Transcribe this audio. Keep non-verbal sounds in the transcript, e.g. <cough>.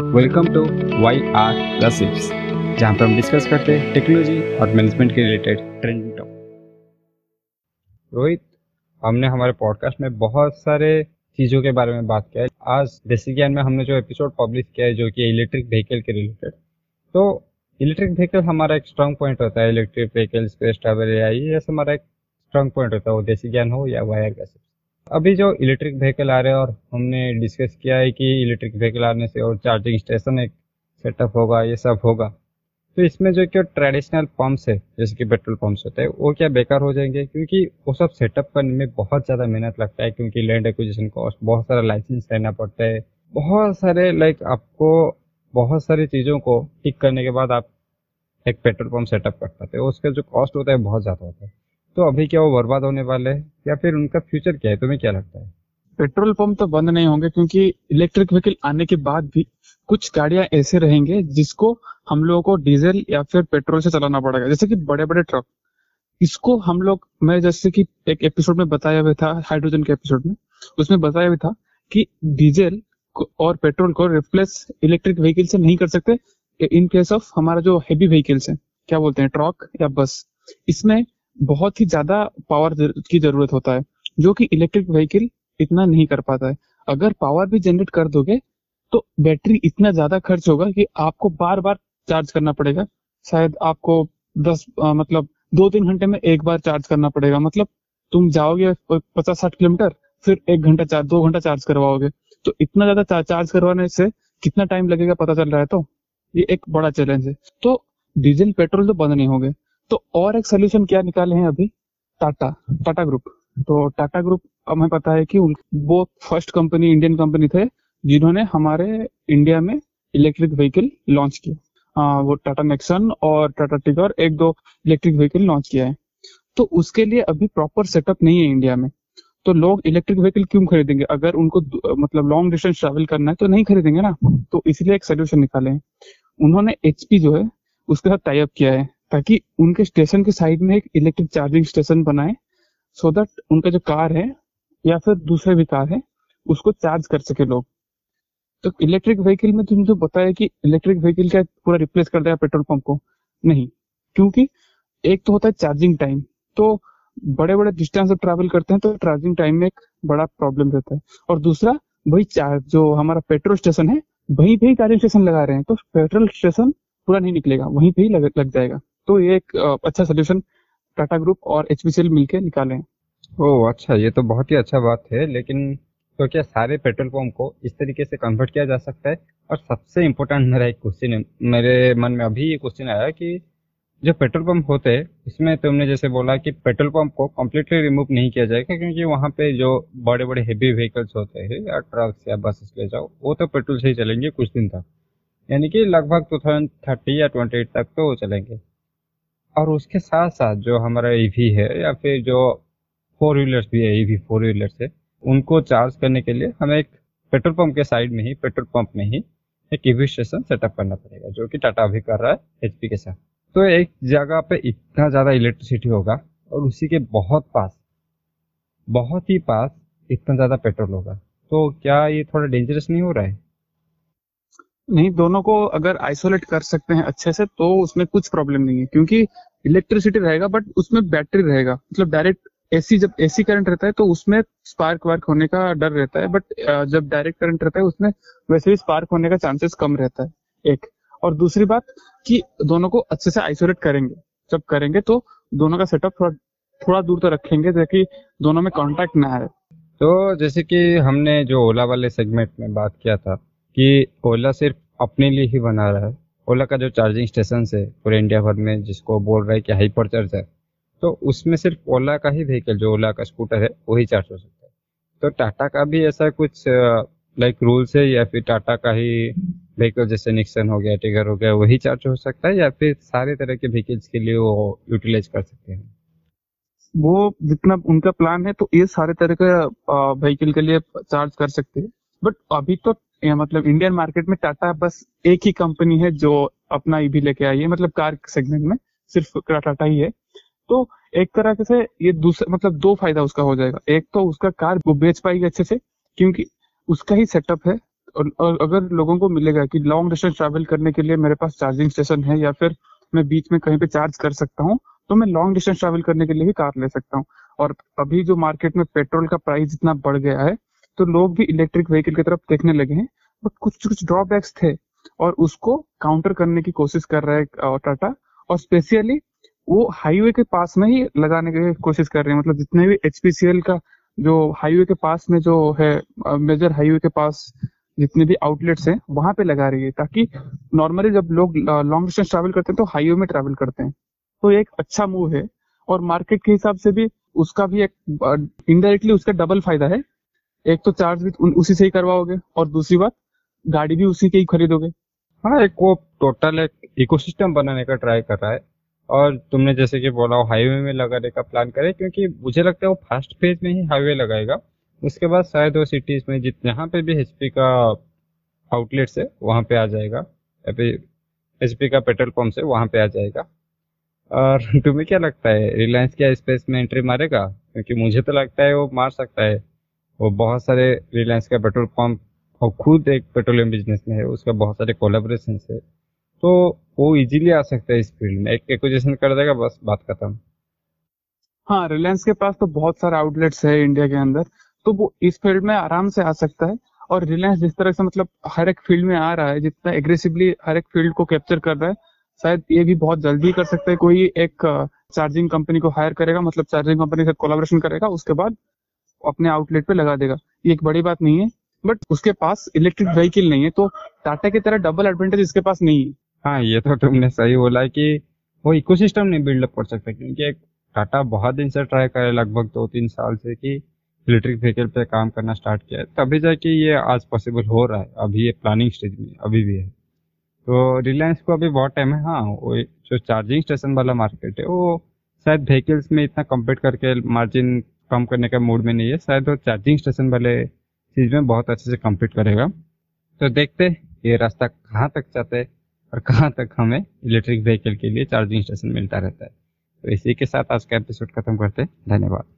Welcome to Y R gossips जहाँ पर हम डिस्कस करते हैं टेक्नोलॉजी और मैनेजमेंट के रिलेटेड ट्रेंडिंग टॉपिक रोहित, हमने हमारे पॉडकास्ट में बहुत सारे चीज़ों के बारे में बात किया है। आज देसी ज्ञान में हमने जो एपिसोड पब्लिश किया है, जो कि इलेक्ट्रिक व्हीकल के रिलेटेड तो इलेक्ट्रिक व्हीकल हमारा एक स्ट्रांग पॉइंट होता है। इलेक्ट्रिक व्हीकल स्पेस ट्रैवल या ये हमारा एक स्ट्रांग पॉइंट होता है। वो देसी ज्ञान हो या वायर गसिप्स अभी जो इलेक्ट्रिक व्हीकल आ रहे हैं और हमने डिस्कस किया है कि इलेक्ट्रिक व्हीकल आने से और चार्जिंग स्टेशन एक सेटअप होगा, ये सब होगा। तो इसमें जो क्या ट्रेडिशनल पंप्स है, जैसे कि पेट्रोल पंप्स होते हैं, वो क्या बेकार हो जाएँगे? क्योंकि वो सब सेटअप करने में बहुत ज़्यादा मेहनत लगता है, क्योंकि लैंड एक्विजिशन कॉस्ट बहुत सारा लाइसेंस लेना पड़ता है। बहुत सारे लाइक आपको बहुत सारी चीज़ों को टिक करने के बाद आप एक पेट्रोल पम्प सेटअप कर पाते हो, उसका जो कॉस्ट होता है, बहुत ज़्यादा होता है। तो अभी क्या वो बर्बाद होने वाले हैं? या फिर उनका फ्यूचर क्या है? तुम्हें क्या लगता है? पेट्रोल पंप तो बंद नहीं होंगे क्योंकि इलेक्ट्रिक व्हीकल आने के बाद भी कुछ गाड़ियाँ ऐसे रहेंगे जिसको हम लोगों को डीजल या फिर पेट्रोल से चलाना पड़ेगा। जैसे कि बड़े बड़े ट्रक इसको हम लोग, मैं जैसे कि एक एपिसोड में बताया हुआ था हाइड्रोजन के एपिसोड में, उसमें बताया हुआ था कि डीजल और पेट्रोल को रिप्लेस इलेक्ट्रिक व्हीकल से नहीं कर सकते। इन केस ऑफ़ हमारा जो हैवी व्हीकल्स है, क्या बोलते हैं ट्रक या बस इसमें बहुत ही ज़्यादा पावर की ज़रूरत होता है जो कि इलेक्ट्रिक व्हीकल इतना नहीं कर पाता है। अगर पावर भी जनरेट कर दोगे तो बैटरी इतना ज़्यादा खर्च होगा कि आपको बार बार चार्ज करना पड़ेगा। शायद आपको दस आ, मतलब दो तीन घंटे में एक बार चार्ज करना पड़ेगा। मतलब तुम जाओगे पचास साठ किलोमीटर फिर एक घंटा चार्ज दो घंटा चार्ज करवाओगे। तो इतना ज़्यादा चार्ज करवाने से कितना टाइम लगेगा पता चल रहा है तो? ये एक बड़ा चैलेंज है। तो डीजल पेट्रोल तो बंद नहीं होंगे। तो और एक सोल्यूशन क्या निकाले हैं अभी? टाटा टाटा ग्रुप तो टाटा ग्रुप हमें पता है कि वो फ़र्स्ट कंपनी इंडियन कंपनी थे जिन्होंने हमारे इंडिया में इलेक्ट्रिक व्हीकल लॉन्च किया। आ, वो टाटा नेक्सन और टाटा टिगर एक दो इलेक्ट्रिक व्हीकल लॉन्च किया है। तो उसके लिए अभी प्रॉपर सेटअप नहीं है इंडिया में। तो लोग इलेक्ट्रिक व्हीकल क्यों खरीदेंगे? अगर उनको मतलब लॉन्ग डिस्टेंस ट्रैवल करना है तो नहीं खरीदेंगे ना। तो इसलिए एक सोल्यूशन निकाले हैं। उन्होंने एचपी जो है उसके साथ टाइप किया है। ताकि उनके स्टेशन के साइड में एक इलेक्ट्रिक चार्जिंग स्टेशन बनाए सो दैट उनका जो कार है या फिर दूसरे भी कार है उसको चार्ज कर सके लोग। तो इलेक्ट्रिक व्हीकल में तुम जो बताया कि इलेक्ट्रिक व्हीकल क्या पूरा रिप्लेस कर देगा पेट्रोल पंप को? नहीं क्योंकि एक तो होता है चार्जिंग टाइम तो बड़े बड़े डिस्टेंस जब ट्रैवल करते हैं तो चार्जिंग टाइम में एक बड़ा प्रॉब्लम रहता है। और दूसरा वही चार्ज जो हमारा पेट्रोल स्टेशन है वहीं पे ही चार्जिंग स्टेशन लगा रहे हैं तो पेट्रोल स्टेशन पूरा नहीं निकलेगा वहीं पे ही लग, लग जाएगा। तो ये एक अच्छा सोल्यूशन टाटा ग्रुप और एच मिलकर निकाले ओ अच्छा ये तो बहुत ही अच्छा बात है, लेकिन तो क्या सारे पेट्रोल पंप को इस तरीके से कन्वर्ट किया जा सकता है? और सबसे इम्पोर्टेंट मेरा एक क्वेश्चन मेरे मन में अभी ये क्वेश्चन आया कि जो पेट्रोल पंप होते हैं, इसमें तुमने जैसे बोला कि पेट्रोल पंप को कम्प्लीटली रिमूव नहीं किया जाएगा, क्योंकि वहाँ पे जो बड़े बड़े हेवी व्हीकल्स होते हैं, या ट्रक्स या बसेस ले जाओ, वो तो पेट्रोल से ही चलेंगे कुछ दिन तक। यानी कि लगभग टू थाउज़ेंड थर्टी या ट्वेंटी तक तो वो चलेंगे। और उसके साथ साथ जो हमारा ईवी है या फिर जो फोर व्हीलर्स भी है ईवी फोर व्हीलर्स है, उनको चार्ज करने के लिए हमें एक पेट्रोल पंप के साइड में ही पेट्रोल पंप में ही एक ईवी स्टेशन सेटअप करना पड़ेगा, जो कि टाटा अभी कर रहा है एचपी के साथ। तो एक जगह पे इतना ज़्यादा इलेक्ट्रिसिटी होगा और उसी के बहुत पास, बहुत ही पास इतना ज़्यादा पेट्रोल होगा। तो क्या ये थोड़ा डेंजरस नहीं हो रहा है? नहीं, दोनों को अगर आइसोलेट कर सकते हैं अच्छे से तो उसमें कुछ प्रॉब्लम नहीं है, क्योंकि इलेक्ट्रिसिटी रहेगा बट उसमें बैटरी रहेगा। मतलब डायरेक्ट एसी जब एसी करंट रहता है तो उसमें स्पार्क वार्क होने का डर रहता है बट जब डायरेक्ट करंट रहता है, उसमें वैसे भी स्पार्क होने का चांसेस कम रहता है, एक। और दूसरी बात कि दोनों को अच्छे से आइसोलेट करेंगे। जब करेंगे तो दोनों का सेटअप थोड़ा थोड़ा दूर तो रखेंगे, ताकि दोनों में कांटेक्ट ना आए। तो जैसे कि हमने जो ओला वाले सेगमेंट में बात किया था कि ओला सिर्फ़ अपने लिए ही बना रहा है। ओला का जो चार्जिंग स्टेशन है, पूरे इंडिया भर में जिसको बोल रहा है कि हाइपर चार्जर तो उसमें सिर्फ़ ओला का ही व्हीकल जो ओला का स्कूटर है, वही चार्ज हो सकता है। तो टाटा का भी ऐसा कुछ लाइक रूल्स है, या फिर टाटा का ही व्हीकल जैसे निक्सन हो गया टिगर हो गया, वही चार्ज हो सकता है, या फिर सारे तरह के व्हीकल्स के लिए वो यूटिलाइज कर सकते हैं? वो जितना उनका प्लान है तो ये सारे तरह का व्हीकल के लिए चार्ज कर सकते हैं। बट अभी तो या मतलब इंडियन मार्केट में टाटा बस एक ही कंपनी है जो अपना ईवी लेके आई है मतलब कार सेगमेंट में, सिर्फ़ टाटा ही है। तो एक तरह से ये दूसरा मतलब दो फ़ायदा उसका हो जाएगा। एक तो उसका कार वो बेच पाएगी अच्छे से, क्योंकि उसका ही सेटअप है, और अगर लोगों को मिलेगा कि लॉन्ग डिस्टेंस ट्रैवल करने के लिए मेरे पास चार्जिंग स्टेशन है, या फिर मैं बीच में कहीं पे चार्ज कर सकता हूँ तो मैं लॉन्ग डिस्टेंस ट्रैवल करने के लिए भी कार ले सकता हूँ। और अभी जो मार्केट में पेट्रोल का प्राइस इतना बढ़ गया है तो लोग भी इलेक्ट्रिक व्हीकल की तरफ़ देखने लगे हैं। बट कुछ कुछ ड्रॉबैक्स थे और उसको काउंटर करने की कोशिश कर रहा है टाटा और स्पेशली वो हाईवे के पास में ही लगाने की कोशिश कर रहे हैं। मतलब जितने भी एचपीसीएल का जो हाईवे के पास में जो है मेजर हाईवे के पास जितने भी आउटलेट्स हैं, वहाँ पे लगा रही है। ताकि नॉर्मली जब लोग लॉन्ग डिस्टेंस ट्रैवल करते हैं तो हाईवे में ट्रैवल करते हैं। तो एक अच्छा मूव है। और मार्केट के हिसाब से भी उसका भी एक इनडायरेक्टली उसका डबल फ़ायदा है। एक तो चार्ज भी उसी से ही करवाओगे और दूसरी बात, गाड़ी भी उसी के ही खरीदोगे। हाँ एक वो टोटल एक इकोसिस्टम बनाने का ट्राई कर रहा है। और तुमने जैसे कि बोला हाईवे में लगाने का प्लान करे, क्योंकि मुझे लगता है वो फ़र्स्ट फ़ेज़ में ही हाईवे लगाएगा। उसके बाद शायद वो सिटीज़ में जित, जहाँ पे भी एचपी का आउटलेट्स है, वहाँ पे आ जाएगा। या फिर एच का पेट्रोल पंप है, वहाँ पे आ जाएगा। और <laughs> तुम्हें क्या लगता है रिलायंस क्या स्पेस में एंट्री मारेगा? क्योंकि मुझे तो लगता है वो मार सकता है। वो बहुत सारे रिलायंस का पेट्रोल पंप और खुद एक पेट्रोलियम बिज़नेस में है, उसका बहुत सारे कोलेबोरेशन है। तो वो इजीली आ सकता है इस फ़ील्ड में। एक एक्विजिशन कर देगा, बस बात खत्म। हाँ रिलायंस के पास तो बहुत सारे आउटलेट्स है इंडिया के अंदर। तो वो इस फ़ील्ड में आराम से आ सकता है। और रिलायंस जिस तरह से मतलब हर एक फ़ील्ड में आ रहा है, जितना एग्रेसिवली हर एक फ़ील्ड को कैप्चर कर रहा है, शायद ये भी बहुत जल्दी कर सकता है। कोई एक चार्जिंग कंपनी को हायर करेगा मतलब चार्जिंग कंपनी से कोलाबोरेशन करेगा, उसके बाद अपने आउटलेट पे लगा देगा। ये एक बड़ी बात नहीं है बट उसके पास इलेक्ट्रिक व्हीकल नहीं है तो टाटा की तरह डबल एडवांटेज इसके पास नहीं है। हाँ ये तो तुमने सही बोला है कि वो इकोसिस्टम नहीं बिल्डअप कर सकता, क्योंकि टाटा बहुत दिन से ट्राई करे लगभग दो तीन साल से कि इलेक्ट्रिक व्हीकल पे काम करना स्टार्ट किया है। तभी जाके ये आज पॉसिबल हो रहा है, अभी ये प्लानिंग स्टेज में, अभी भी है। तो रिलायंस को अभी बहुत टाइम है हाँ वो जो चार्जिंग स्टेशन वाला मार्केट है, वो शायद व्हीकल्स में इतना कम्पीट करके मार्जिन कम करने का मूड में नहीं है। शायद वो चार्जिंग स्टेशन वाले चीज़ में बहुत अच्छे से कंप्लीट करेगा। तो देखते ये रास्ता कहाँ तक जाता और कहाँ तक हमें इलेक्ट्रिक व्हीकल के लिए चार्जिंग स्टेशन मिलता रहता है। तो इसी के साथ आज का एपिसोड खत्म करते हैं। धन्यवाद।